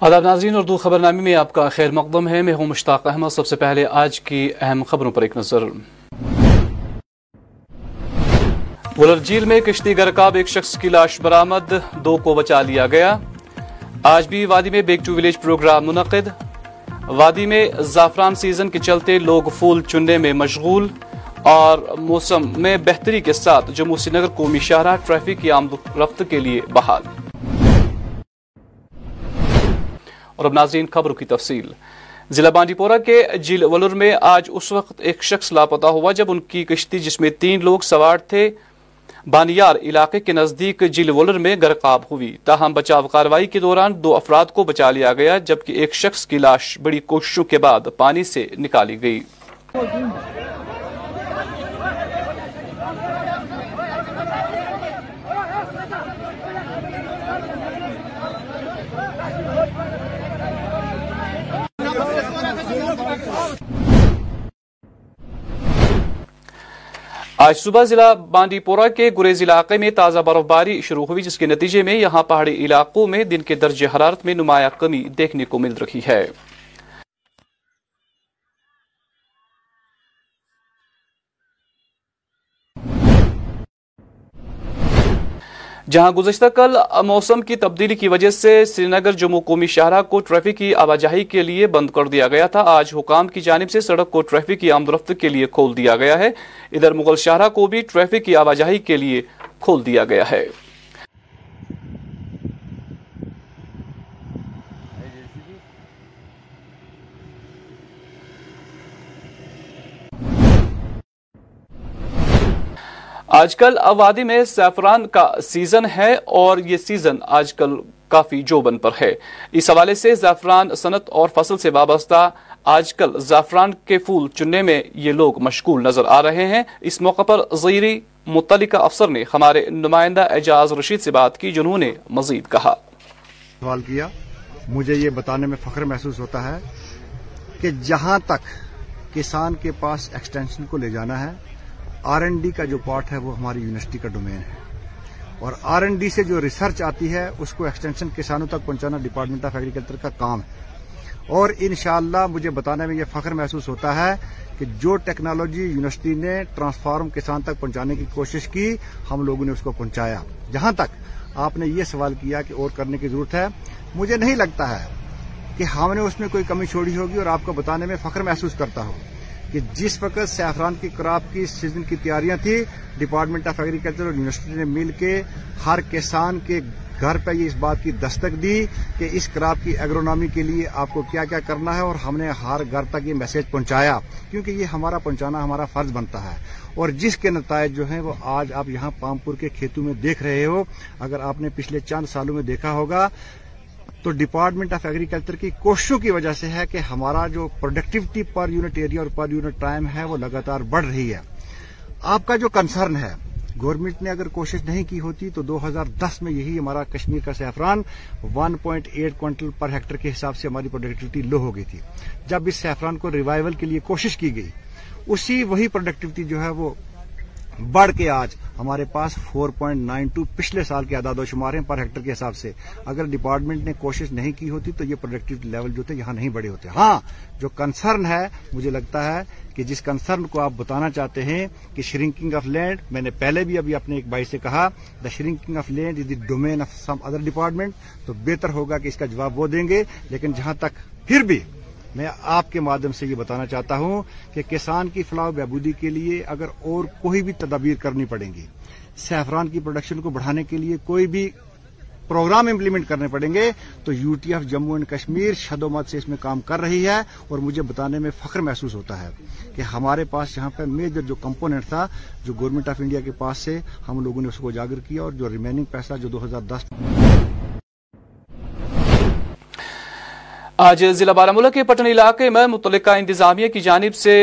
آداب ناظرین، اردو خبر نامی میں آپ کا خیر مقدم ہے۔ میں ہوں مشتاق احمد۔ سب سے پہلے آج کی اہم خبروں پر ایک نظر۔ ولر جھیل میں کشتی گرکاب ایک شخص کی لاش برامد دو کو بچا لیا گیا۔ آج بھی وادی میں بیک ٹو ولیج پروگرام منعقد۔ وادی میں زعفران سیزن کے چلتے لوگ پھول چننے میں مشغول۔ اور موسم میں بہتری کے ساتھ جموں سری نگر قومی شاہراہ ٹریفک کی آمد رفت کے لیے بحال۔ اور اب ناظرین، خبروں کی تفصیل۔ ضلع بانڈی پورہ کے جیل ولر میں آج اس وقت ایک شخص لاپتہ ہوا جب ان کی کشتی جس میں تین لوگ سوار تھے، بانیار علاقے کے نزدیک جیل ولر میں گرقاب ہوئی۔ تاہم، بچاؤ کاروائی کے دوران دو افراد کو بچا لیا گیا، جبکہ ایک شخص کی لاش بڑی کوششوں کے بعد پانی سے نکالی گئی۔ آج صبح ضلع بانڈی پورہ کے گریز علاقے میں تازہ برف باری شروع ہوئی، جس کے نتیجے میں یہاں پہاڑی علاقوں میں دن کے درجہ حرارت میں نمایاں کمی دیکھنے کو مل رہی ہے۔ جہاں گزشتہ کل موسم کی تبدیلی کی وجہ سے سری نگر، جموں قومی شاہراہ کو ٹریفک کی آواجاہی کے لیے بند کر دیا گیا تھا۔ آج حکام کی جانب سے سڑک کو ٹریفک کی آمد رفت کے لیے کھول دیا گیا ہے۔ ادھر مغل شاہراہ کو بھی ٹریفک کی آواجاہی کے لیے کھول دیا گیا ہے۔ آج کل وادی میں سیفران کا سیزن ہے اور یہ سیزن آج کل کافی جوبن پر ہے۔ اس حوالے سے زعفران صنعت اور فصل سے وابستہ آج کل زعفران کے پھول چننے میں یہ لوگ مشغول نظر آ رہے ہیں۔ اس موقع پر زیری متعلقہ افسر نے ہمارے نمائندہ اعجاز رشید سے بات کی، جنہوں نے مزید کہا۔ سوال کیا، مجھے یہ بتانے میں فخر محسوس ہوتا ہے کہ جہاں تک کسان کے پاس ایکسٹینشن کو لے جانا ہے آر این ڈی کا جو پارٹ ہے وہ ہماری یونیورسٹی کا ڈومین ہے۔ اور آر این ڈی سے جو ریسرچ آتی ہے، اس کو ایکسٹینشن کسانوں تک پہنچانا ڈپارٹمنٹ آف ایگریکلچر کا کام ہے۔ اور انشاءاللہ مجھے بتانے میں یہ فخر محسوس ہوتا ہے کہ جو ٹیکنالوجی یونیورسٹی نے ٹرانسفارم کسان تک پہنچانے کی کوشش کی، ہم لوگوں نے اس کو پہنچایا۔ جہاں تک آپ نے یہ سوال کیا کہ اور کرنے کی ضرورت ہے، مجھے نہیں لگتا ہے کہ ہم نے اس میں کوئی کمی چھوڑی ہوگی اور آپ کو بتانے میں فخر محسوس کرتا ہوں۔ کہ جس وقت سیفران کی کراپ کی سیزن کی تیاریاں تھیں ڈپارٹمنٹ آف ایگریکلچر اور یونیورسٹی نے مل کے ہر کسان کے گھر پہ یہ اس بات کی دستک دی کہ اس کراپ کی ایگرونامی کے لیے آپ کو کیا کیا کرنا ہے اور ہم نے ہر گھر تک یہ میسج پہنچایا۔ کیونکہ یہ ہمارا پہنچانا، ہمارا فرض بنتا ہے۔ اور جس کے نتائج جو ہیں وہ آج آپ یہاں پامپور کے کھیتوں میں دیکھ رہے ہو۔ اگر آپ نے پچھلے چند سالوں میں دیکھا ہوگا تو ڈپارٹمنٹ آف ایگریکلچر کی کوششوں کی وجہ سے ہے کہ ہمارا جو پروڈکٹیوٹی پر یونٹ ایریا اور پر یونٹ ٹائم ہے وہ لگاتار بڑھ رہی ہے۔ آپ کا جو کنسرن ہے گورنمنٹ نے اگر کوشش نہیں کی ہوتی تو دو ہزار دس میں یہی ہمارا کشمیر کا saffron one point eight quintal پر ہیکٹر کے حساب سے ہماری پروڈکٹیوٹی لو ہو گئی تھی۔ جب اس سیفران کو ریوائول کے لیے کوشش کی گئی، اسی وہی پروڈکٹیوٹی جو ہے وہ بڑھ کے آج ہمارے پاس فور پوائنٹ نائن ٹو پچھلے سال کے اعداد و شمار ہیں پر ہیکٹر کے حساب سے۔ اگر ڈپارٹمنٹ نے کوشش نہیں کی ہوتی تو یہ پروڈکٹیوٹی لیول جو تھے یہاں نہیں بڑے ہوتے۔ ہاں جو کنسرن ہے، مجھے لگتا ہے کہ جس کنسرن کو آپ بتانا چاہتے ہیں کہ شرنکنگ آف لینڈ میں نے پہلے بھی ابھی اپنے ایک بھائی سے کہا the shrinking of land is the domain of some other department تو بہتر ہوگا کہ اس کا جواب وہ دیں گے، لیکن جہاں تک پھر بھی میں آپ کے مادھیم سے یہ بتانا چاہتا ہوں کہ کسان کی فلاح بہبودی کے لیے اگر اور کوئی بھی تدابیر کرنی پڑیں گی، سیفران کی پروڈکشن کو بڑھانے کے لیے کوئی بھی پروگرام امپلیمنٹ کرنے پڑیں گے، تو U T of Jammu and Kashmir شد و مت سے اس میں کام کر رہی ہے اور مجھے بتانے میں فخر محسوس ہوتا ہے کہ ہمارے پاس یہاں پہ میجر جو کمپونیٹ تھا، جو گورنمنٹ آف انڈیا کے پاس سے ہم لوگوں نے اس کو اجاگر کیا اور جو ریمیننگ پیسہ جو دو ہزار دس آج ضلع بارہ کے پٹن علاقے میں متعلقہ انتظامیہ کی جانب سے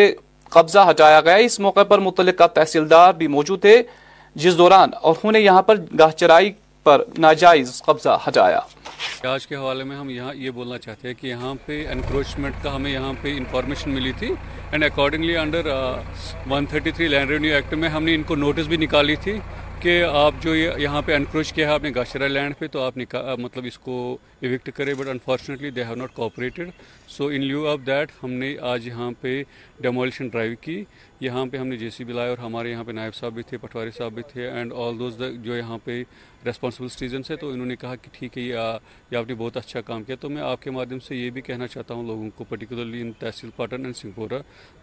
قبضہ ہٹایا گیا۔ اس موقع پر متعلقہ تحصیلدار بھی موجود تھے۔ جس دوران انہوں نے یہاں پر گاہ چرائی پر ناجائز قبضہ ہٹایا۔ آج کے حوالے میں ہم یہاں یہ بولنا چاہتے ہیں کہ یہاں پہ انکروچمنٹ کا ہمیں یہاں پہ انفارمیشن ملی تھی and accordingly under one thirty three land revenue act میں ہم نے ان کو نوٹس بھی نکالی تھی کہ آپ جو یہاں پہ انکروچ کیا ہے آپ نے گاشرا لینڈ پہ، تو آپ نے مطلب اس کو ایوکٹ کرے but unfortunately they have not cooperated so in lieu of that ہم نے آج یہاں پہ ڈیمولیشن ڈرائیو کی۔ یہاں پہ ہم نے جے سی بی اور ہمارے یہاں پہ نائب صاحب بھی تھے، پٹواری صاحب بھی تھے اینڈ آل دوز جو یہاں پہ ریسپانسبل سٹیزنس ہے تو انہوں نے کہا کہ ٹھیک ہے، یہ آپ نے بہت اچھا کام کیا۔ تو میں آپ کے مادھیم سے یہ بھی کہنا چاہتا ہوں لوگوں کو particularly in tehsil Patan and Singhora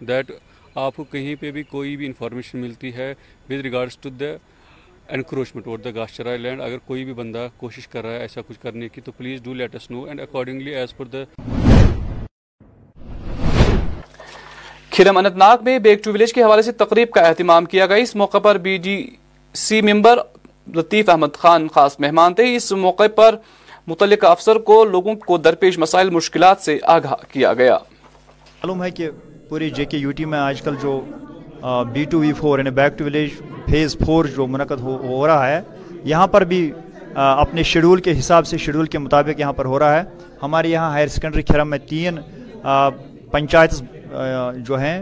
that آپ کو کہیں پہ بھی کوئی بھی انفارمیشن ملتی ہے with regards to the encroachment اور دا گاشچرا لینڈ اگر کوئی بھی بندہ کوشش کر رہا ہے ایسا کچھ کرنے کی تو please do let's know and accordingly as per the Kharam Anantnag میں بیک ٹو ولیج کے حوالے سے تقریب کا اہتمام کیا گیا۔ اس موقع پر B D C member Latif Ahmed Khan خاص مہمان تھے۔ اس موقع پر متعلقہ افسر کو لوگوں کو درپیش مسائل مشکلات سے آگاہ کیا گیا۔ معلوم ہے کہ پوری جے کے یو ٹی میں آج کل جو بی ٹو وی فور یعنی back to village phase four جو منعقد ہو ہو رہا ہے، یہاں پر بھی اپنے شیڈول کے حساب سے شیڈول کے مطابق یہاں پر ہو رہا ہے۔ ہمارے یہاں ہائر سیکنڈری کھرم میں تین پنچایت جو ہیں،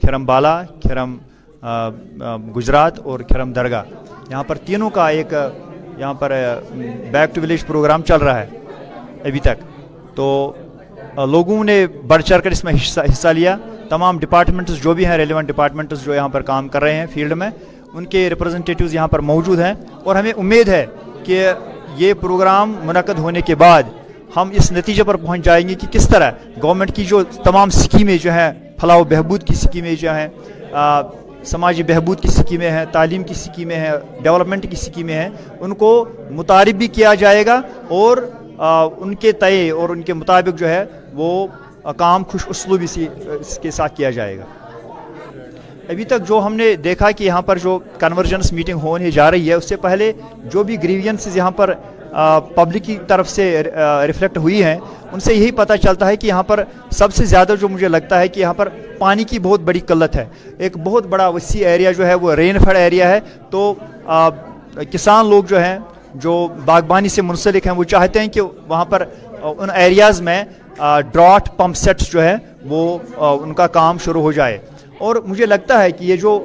کھرم بالا، کھرم گجرات اور کھرم درگاہ۔ یہاں پر تینوں کا ایک یہاں پر بیک ٹو ولیج پروگرام چل رہا ہے ابھی تک۔ تو لوگوں نے بڑھ چڑھ کر اس میں حصہ لیا۔ تمام ڈپارٹمنٹس جو بھی ہیں ریلیونٹ ڈپارٹمنٹس جو یہاں پر کام کر رہے ہیں فیلڈ میں، ان کے ریپرزنٹیٹیوز یہاں پر موجود ہیں اور ہمیں امید ہے کہ یہ پروگرام منعقد ہونے کے بعد ہم اس نتیجے پر پہنچ جائیں گے کہ کس طرح گورنمنٹ کی جو تمام سکیمیں جو ہیں فلاح و بہبود کی سکیمیں جو ہیں سماجی بہبود کی سکیمیں ہیں، تعلیم کی سکیمیں ہیں ڈیولپمنٹ کی سکیمیں ہیں، ان کو متعارف بھی کیا جائے گا اور ان کے تئے اور ان کے مطابق جو ہے وہ کام خوش اسلوبی سے اس کے ساتھ کیا جائے گا۔ ابھی تک جو ہم نے دیکھا کہ یہاں پر جو کنورجنس میٹنگ ہونے جا رہی ہے، اس سے پہلے جو بھی گریوینس یہاں پر پبلک کی طرف سے ریفلیکٹ ہوئی ہیں، ان سے یہی پتہ چلتا ہے کہ یہاں پر سب سے زیادہ جو مجھے لگتا ہے کہ یہاں پر پانی کی بہت بڑی قلت ہے۔ ایک بہت بڑا وسیع ایریا جو ہے، وہ رین فڈ ایریا ہے۔ تو کسان لوگ جو ہیں، جو باغبانی سے منسلک ہیں، وہ چاہتے ہیں کہ وہاں پر ان ایریاز میں ڈراٹ پمپ سیٹس جو ہے وہ ان کا کام شروع ہو جائے۔ اور مجھے لگتا ہے کہ یہ جو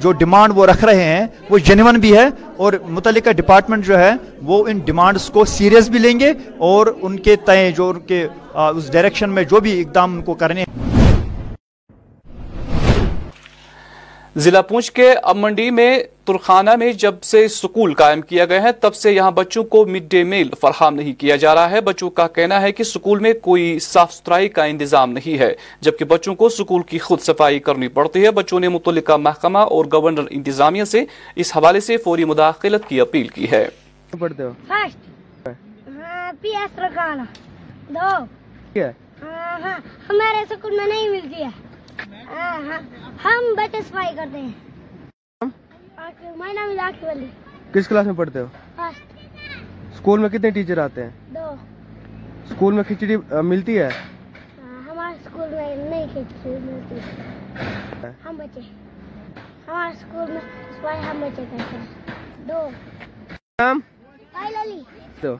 جو ڈیمانڈ وہ رکھ رہے ہیں، وہ جینون بھی ہے۔ اور متعلقہ ڈپارٹمنٹ جو ہے، وہ ان ڈیمانڈز کو سیریس بھی لیں گے۔ اور ان کے تئیں جو ان کے اس ڈائریکشن میں جو بھی اقدام ان کو کرنے ضلع پونچھ کے اب منڈی میں ترخانہ میں جب سے سکول قائم کیا گیا ہے تب سے یہاں بچوں کو مڈ ڈے میل فراہم نہیں کیا جا رہا ہے۔ بچوں کا کہنا ہے کہ سکول میں کوئی صاف ستھرائی کا انتظام نہیں ہے جبکہ بچوں کو سکول کی خود صفائی کرنی پڑتی ہے۔ بچوں نے متعلقہ محکمہ اور گورنر انتظامیہ سے اس حوالے سے فوری مداخلت کی اپیل کی ہے۔ ہمارے سکول میں نہیں ملتی ہے۔ ہم بچے صفائی کرتے ہیں کس کلاس میں پڑھتے ہو؟ اسکول میں کتنے ٹیچر آتے ہیں؟ دو۔ اسکول میں کھچڑی ملتی ہے؟ ہمارے اسکول میں نہیں کھچڑی ملتی۔ ہم بچے۔ ہمارے اسکول میں صفائی ہم بچے کرتے ہیں۔ دو۔ نام دو۔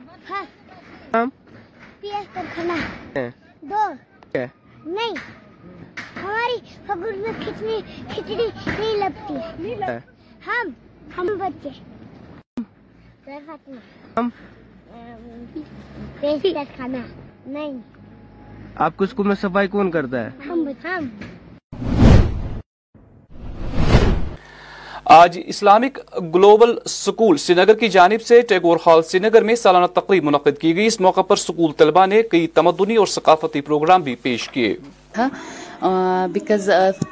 پی ایس کھانا دو۔ نہیں۔ ہماری سکول میں کھچڑی کھچڑی نہیں لگتی۔ ہم ہم بچے۔ کھانا۔ نہیں۔ آپ کو اسکول میں صفائی کون کرتا ہے؟ ہم۔ آج Islamic global school Srinagar کی جانب سے ٹیگور ہال سری نگر میں سالانہ تقریب منعقد کی گئی۔ اس موقع پر سکول طلبہ نے کئی تمدنی اور ثقافتی پروگرام بھی پیش کیے۔ Because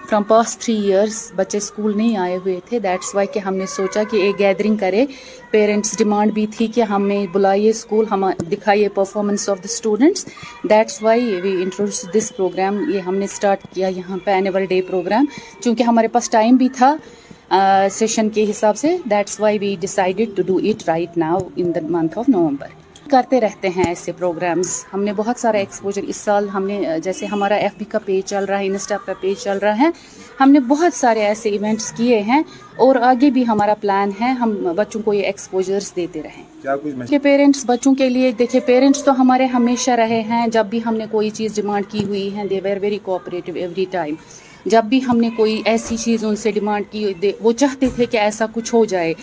from past three years بچے اسکول نہیں آئے ہوئے تھے۔ دیٹس وائی کہ ہم نے سوچا کہ ایک گیدرنگ کرے۔ پیرنٹس ڈیمانڈ بھی تھی کہ ہمیں بلائیے اسکول ہم دکھائیے performance of the students that's why we introduce this program یہ ہم نے اسٹارٹ کیا یہاں پہ اینول ڈے پروگرام چونکہ ہمارے پاس ٹائم بھی تھا۔ سیشن کے حساب سے that's why we decided to do it right now in the month of November کرتے رہتے ہیں ایسے پروگرامز ہم نے بہت سارا ایکسپوجر اس سال ہم نے جیسے ہمارا ایف بی کا پیج چل رہا ہے انسٹا کا پیج چل رہا ہے ہم نے بہت سارے ایسے ایونٹس کیے ہیں اور آگے بھی ہمارا پلان ہے ہم بچوں کو یہ ایکسپوجرس دیتے رہیں۔ پیرنٹس بچوں کے لیے دیکھیں پیرنٹس تو ہمارے ہمیشہ رہے ہیں۔ جب بھی ہم نے کوئی چیز ڈیمانڈ کی ہوئی ہے they were very cooperative every time جب بھی ہم نے کوئی ایسی چیز ان سے ڈیمانڈ کی وہ چاہتے تھے کہ ایسا کچھ ہو جائے۔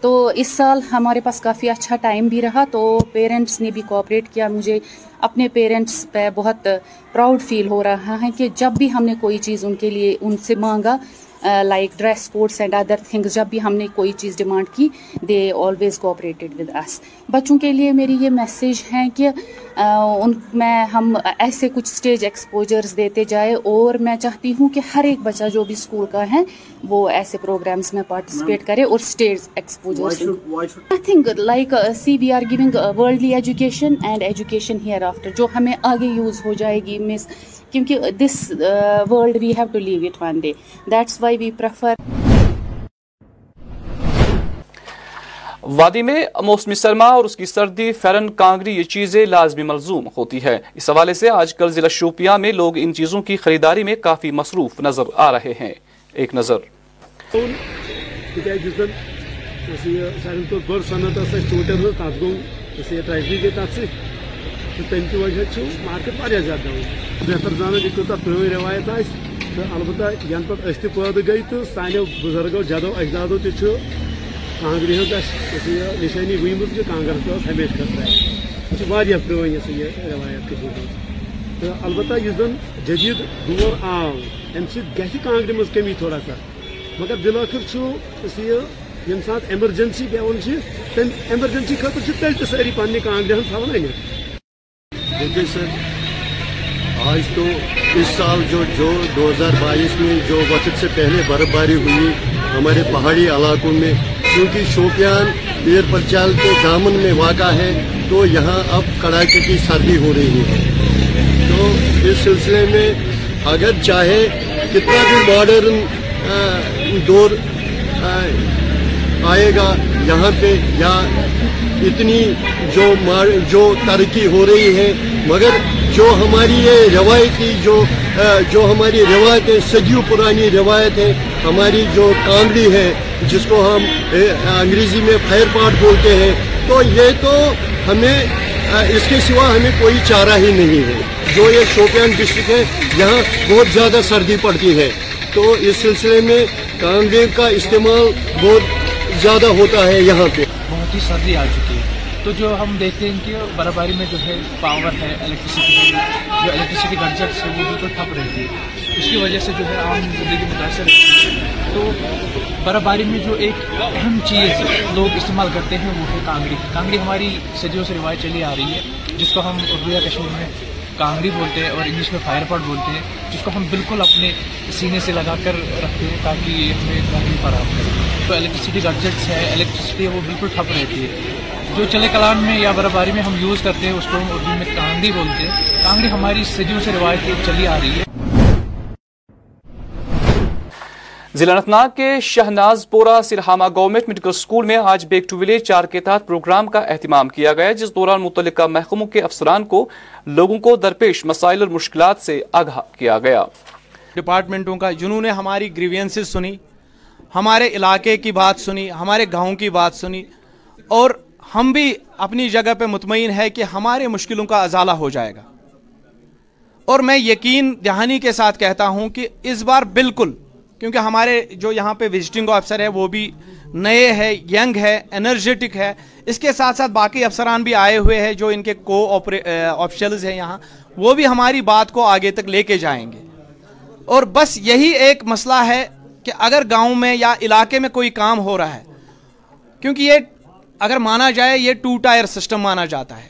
تو اس سال ہمارے پاس کافی اچھا ٹائم بھی رہا۔ تو پیرنٹس نے بھی کوآپریٹ کیا۔ مجھے اپنے پیرنٹس پہ بہت پراؤڈ فیل ہو رہا ہے کہ جب بھی ہم نے کوئی چیز ان کے لیے ان سے مانگا like dress codes and other things جب بھی ہم نے کوئی چیز ڈیمانڈ کی دے آلویز کوآپریٹڈ ود اس بچوں کے لیے میری یہ میسیج ہے کہ ان میں ہم ایسے کچھ اسٹیج ایکسپوجرز دیتے جائے اور میں چاہتی ہوں کہ ہر ایک بچہ جو بھی اسکول کا ہے وہ ایسے پروگرامس میں پارٹیسپیٹ کرے اور stage exposures I think like see we are giving worldly education and education here after جو ہمیں آگے یوز ہو جائے گی مس کیونکہ this world we have to leave it one day that's why we prefer وادی میں موسمی سرما اور اس کی سردی فیرن کانگری یہ چیزیں لازمی ملزوم ہوتی ہے اس حوالے سے آج کل ضلع شوپیاں میں لوگ ان چیزوں کی خریداری میں کافی مصروف نظر آ رہے ہیں۔ ایک نظر۔ تمہ وجہ مارکیٹ واقع زیادہ ڈاؤن بہتر زانان یہ کوتہ پرون روایت آس تو البتہ ین پہ اس پید گئی تو سانو بزرگو جدو اجدادو تہ کانگری ہز نشانی ونمت کہ کانگر تو ہمیشہ خطرہ یہ پرون یہ روایت تو البتہ اس زن جدید دور آو ام سہ کانگری مز کمی تھوڑا سا مگر بلاخر یم سات ایمرجنسی پیون تم ایمرجنسی خاطر تیل تو ساری پنہ کانگری ہن تھوان انت دیکھیے سر، آج تو اس سال جو جو دو ہزار بائیس میں جو وقت سے پہلے برف باری ہوئی ہمارے پہاڑی علاقوں میں، کیونکہ شوپیان پیر پرچال کے دامن میں واقع ہے، تو یہاں اب کڑاکے کی سردی ہو رہی ہے۔ تو اس سلسلے میں اگر چاہے کتنا بھی ماڈرن دور آئے گا یہاں پہ، یا اتنی جو جو ترقی ہو رہی ہے، مگر جو ہماری یہ روایتی جو جو ہماری روایتیں صدیوں پرانی روایت ہے، ہماری جو کانگڑی ہے، جس کو ہم انگریزی میں فائر پاٹ بولتے ہیں، تو یہ تو ہمیں اس کے سوا ہمیں کوئی چارہ ہی نہیں ہے۔ جو یہ شوپیان ڈسٹرکٹ ہے، یہاں بہت زیادہ سردی پڑتی ہے۔ تو اس سلسلے میں کانگڑی کا استعمال بہت زیادہ ہوتا ہے یہاں پہ۔ بہت ہی سردی آ چکی ہے۔ تو جو ہم دیکھتے ہیں کہ برف باری میں جو ہے پاور ہے الیکٹریسٹی جو الیکٹریسٹی گڈجٹس ہے وہ بالکل ٹھپ رہتی ہے۔ اس کی وجہ سے جو ہے عام زندگی متاثر ہے تو برف باری میں جو ایک اہم چیز لوگ استعمال کرتے ہیں، وہ ہے کانگڑی۔ کانگڑی ہماری صدیوں سے روایت چلی آ رہی ہے، جس کو ہم اردو یا کشمیر میں کانگڑی بولتے ہیں اور انگلش میں فائر پاٹ بولتے ہیں، جس کو ہم بالکل اپنے سینے سے لگا کر رکھتے ہیں تاکہ یہ ہمیں گرمی فراہم کرے۔ تو الیکٹریسٹی گڈجٹس ہے الیکٹریسٹی ہے وہ بالکل ٹھپ رہتی ہے۔ جو چلے کلان میں یا برف باری میں ہم یوز کرتے ہیں، اس کو ہم اردو میں کانگڑی بولتے ہیں۔ کانگڑی ہماری صدیوں سے روایت چلی آ رہی ہے۔ ضلع انت ناگ کے شہناز پورہ سرہامہ گورنمنٹ میڈیکل اسکول میں آج بیک ٹو ولیج چار کے تحت پروگرام کا اہتمام کیا گیا جس دوران متعلقہ محکموں کے افسران کو لوگوں کو درپیش مسائل اور مشکلات سے آگاہ کیا گیا۔ ڈپارٹمنٹوں کا، جنہوں نے ہماری گریوینسز سنی، ہمارے علاقے کی بات سنی، ہمارے گاؤں کی بات سنی، اور ہم بھی اپنی جگہ پہ مطمئن ہے کہ ہمارے مشکلوں کا ازالہ ہو جائے گا۔ اور میں یقین دہانی کے ساتھ کہتا ہوں کہ اس بار بالکل کیونکہ ہمارے جو یہاں پہ وزٹنگ افسر ہے وہ بھی نئے ہے ینگ ہے انرجیٹک ہے۔ اس کے ساتھ ساتھ باقی افسران بھی آئے ہوئے ہیں جو ان کے کو آفیشلز ہیں یہاں۔ وہ بھی ہماری بات کو آگے تک لے کے جائیں گے۔ اور بس یہی ایک مسئلہ ہے کہ اگر گاؤں میں یا علاقے میں کوئی کام ہو رہا ہے، کیونکہ یہ اگر مانا جائے یہ ٹو ٹائر سسٹم مانا جاتا ہے۔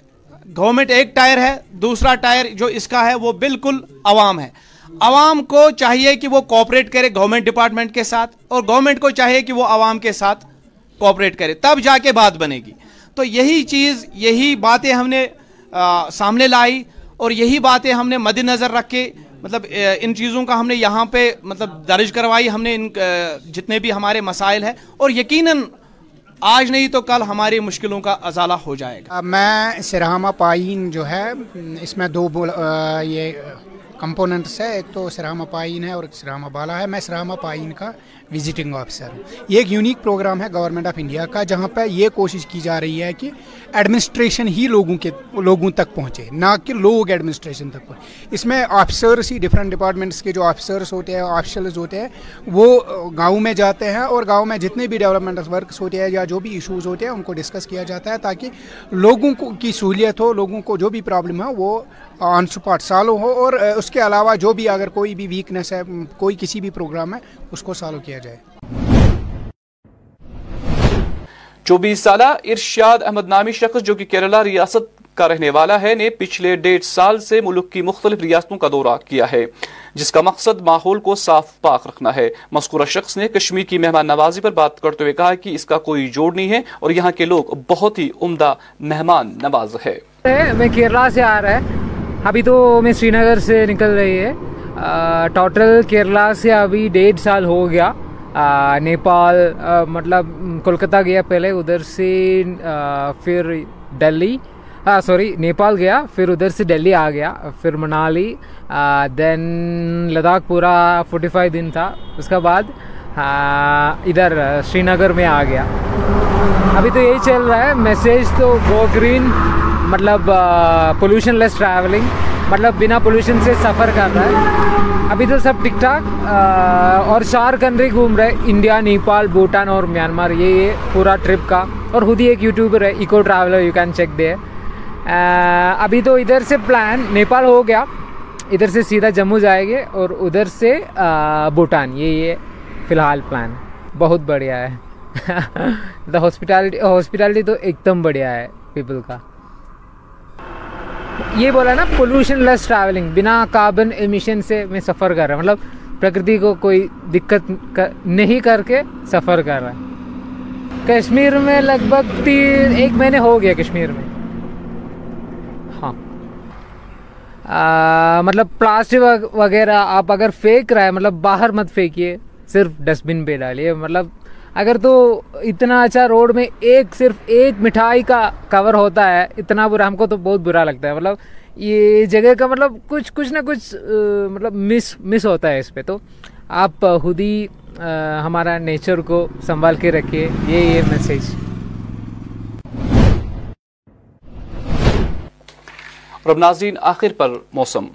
گورنمنٹ ایک ٹائر ہے، دوسرا ٹائر جو اس کا ہے وہ بالکل عوام ہے۔ عوام کو چاہیے کہ وہ کوپریٹ کرے گورنمنٹ ڈپارٹمنٹ کے ساتھ اور گورنمنٹ کو چاہیے کہ وہ عوام کے ساتھ کوپریٹ کرے، تب جا کے بات بنے گی۔ تو یہی چیز، یہی باتیں ہم نے سامنے لائی اور یہی باتیں ہم نے مد نظر رکھ کے مطلب ان چیزوں کا ہم نے یہاں پہ مطلب درج کروائی، ہم نے ان جتنے بھی ہمارے مسائل ہیں۔ اور یقیناً آج نہیں تو کل ہماری مشکلوں کا ازالہ ہو جائے گا۔ میں سرہامہ پائین جو ہے، اس میں دو یہ کمپوننٹس ہے ایک تو سرامہ پائین ہے اور ایک سرہامہ بالا ہے میں سرہامہ پائین کا وزٹنگ آفیسر ہوں یہ ایک یونیک پروگرام ہے گورنمنٹ آف انڈیا کا جہاں پہ یہ کوشش کی جا رہی ہے کہ ایڈمنسٹریشن ہی لوگوں کے لوگوں تک پہنچے نہ کہ لوگ ایڈمنسٹریشن تک پہنچے اس میں آفیسرس ہی ڈفرینٹ ڈپارٹمنٹس کے جو آفیسرس ہوتے ہیں آفیشلز ہوتے ہیں وہ گاؤں میں جاتے ہیں اور گاؤں میں جتنے بھی ڈیولپمنٹ ورکس ہوتے ہیں یا جو بھی ایشوز ہوتے ہیں ان کو ڈسکس کیا جاتا ہے تاکہ لوگوں کو کی سہولیت ہو لوگوں کو جو بھی پرابلم ہے وہ آن سپاٹ سالو ہو اور اس کے علاوہ جو بھی اگر کوئی بھی ویکنس ہے کوئی کسی بھی پروگرام ہے اس کو سالو کیا جائے۔ چوبیس سالہ ارشاد احمد نامی شخص جو کہ کیرلا ریاست کا رہنے والا ہے نے پچھلے ڈیٹھ سال سے ملک کی مختلف ریاستوں کا دورہ کیا ہے جس کا مقصد ماحول کو صاف پاک رکھنا ہے۔ مذکورہ شخص نے کشمیر کی مہمان نوازی پر بات کرتے ہوئے کہا کہ اس کا کوئی جوڑ نہیں ہے اور یہاں کے لوگ بہت ہی عمدہ مہمان نواز ہے میں کیرلا سے آ رہا ہے۔ ابھی تو میں سری نگر سے نکل رہی ہے۔ ٹوٹل کیرلا سے ابھی ڈیڑھ سال ہو گیا۔ نیپال مطلب کولکتہ گیا پہلے، ادھر سے پھر دہلی۔ سوری، نیپال گیا، پھر ادھر سے ڈلہی آ گیا، پھر منالی۔ دین لداخ پورا فورٹی فائیو دن تھا۔ اس کے بعد ادھر سری نگر میں آ گیا۔ ابھی تو یہی چل رہا ہے۔ میسیج تو گو گرین مطلب پولوشن لیس ٹریولنگ مطلب بنا پولوشن سے سفر کر رہا ہے۔ ابھی تو سب ٹک ٹھاک اور چار کنٹری گھوم رہے، انڈیا، نیپال، بھوٹان اور میانمار، یہ یہ پورا ٹرپ کا۔ اور خود ہی ایک یوٹیوبر ہے eco traveller you can check دے ابھی تو ادھر سے پلان نیپال ہو گیا۔ ادھر سے سیدھا جموں جائے گے اور ادھر سے بھوٹان، یہ یہ فی الحال پلان بہت بڑھیا ہے۔ دا ہاسپٹالٹی ہاسپٹالٹی تو ایک دم بڑھیا ہے پیپل کا۔ یہ بولا نا پولوشن لیس ٹریولنگ بنا کاربن ایمیشن سے میں سفر کر رہا ہوں۔ مطلب پرکرتی کو کوئی دقت نہیں کر کے سفر کر رہا ہے۔ کشمیر میں لگ بھگ تین ایک مہینے ہو گیا کشمیر میں۔ ہاں۔ مطلب پلاسٹک وغیرہ آپ اگر پھینک رہا ہے مطلب باہر مت پھینکیے، صرف ڈسٹ بن پہ ڈالیے۔ مطلب اگر تو اتنا اچھا روڈ میں ایک صرف ایک مٹھائی کا کور ہوتا ہے، اتنا برا ہم کو تو بہت برا لگتا ہے۔ مطلب یہ جگہ کا مطلب کچھ کچھ نہ کچھ مطلب مس مس ہوتا ہے اس پہ۔ تو آپ خود ہی ہمارا نیچر کو سنبھال کے رکھیے۔ یہ یہ میسیج اور اب ناظرین، آخر پر موسم۔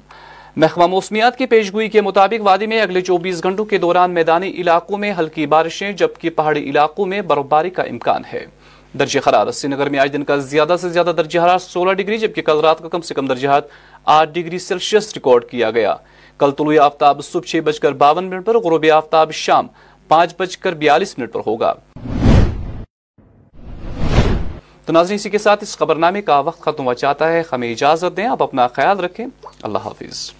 محکمہ موسمیات کی پیشگوئی کے مطابق وادی میں اگلے چوبیس گھنٹوں کے دوران میدانی علاقوں میں ہلکی بارشیں، جبکہ پہاڑی علاقوں میں برفباری کا امکان ہے۔ درجہ حرارت، سری نگر میں آج دن کا زیادہ سے زیادہ درجہ حرارت سولہ ڈگری، جبکہ کل رات کا کم سے کم درجہ حرارت آٹھ ڈگری سیلسیس ریکارڈ کیا گیا۔ کل طلوع آفتاب صبح چھ بج کر باون منٹ پر، غروب آفتاب شام پانچ بج کر بیالیس منٹ پر ہوگا۔ تو ناظرین، اسی کے ساتھ اس خبرنامے کا وقت ختم ہو چاہتا ہے۔ ہمیں اجازت دیں، آپ اپنا خیال رکھیں۔ اللہ حافظ۔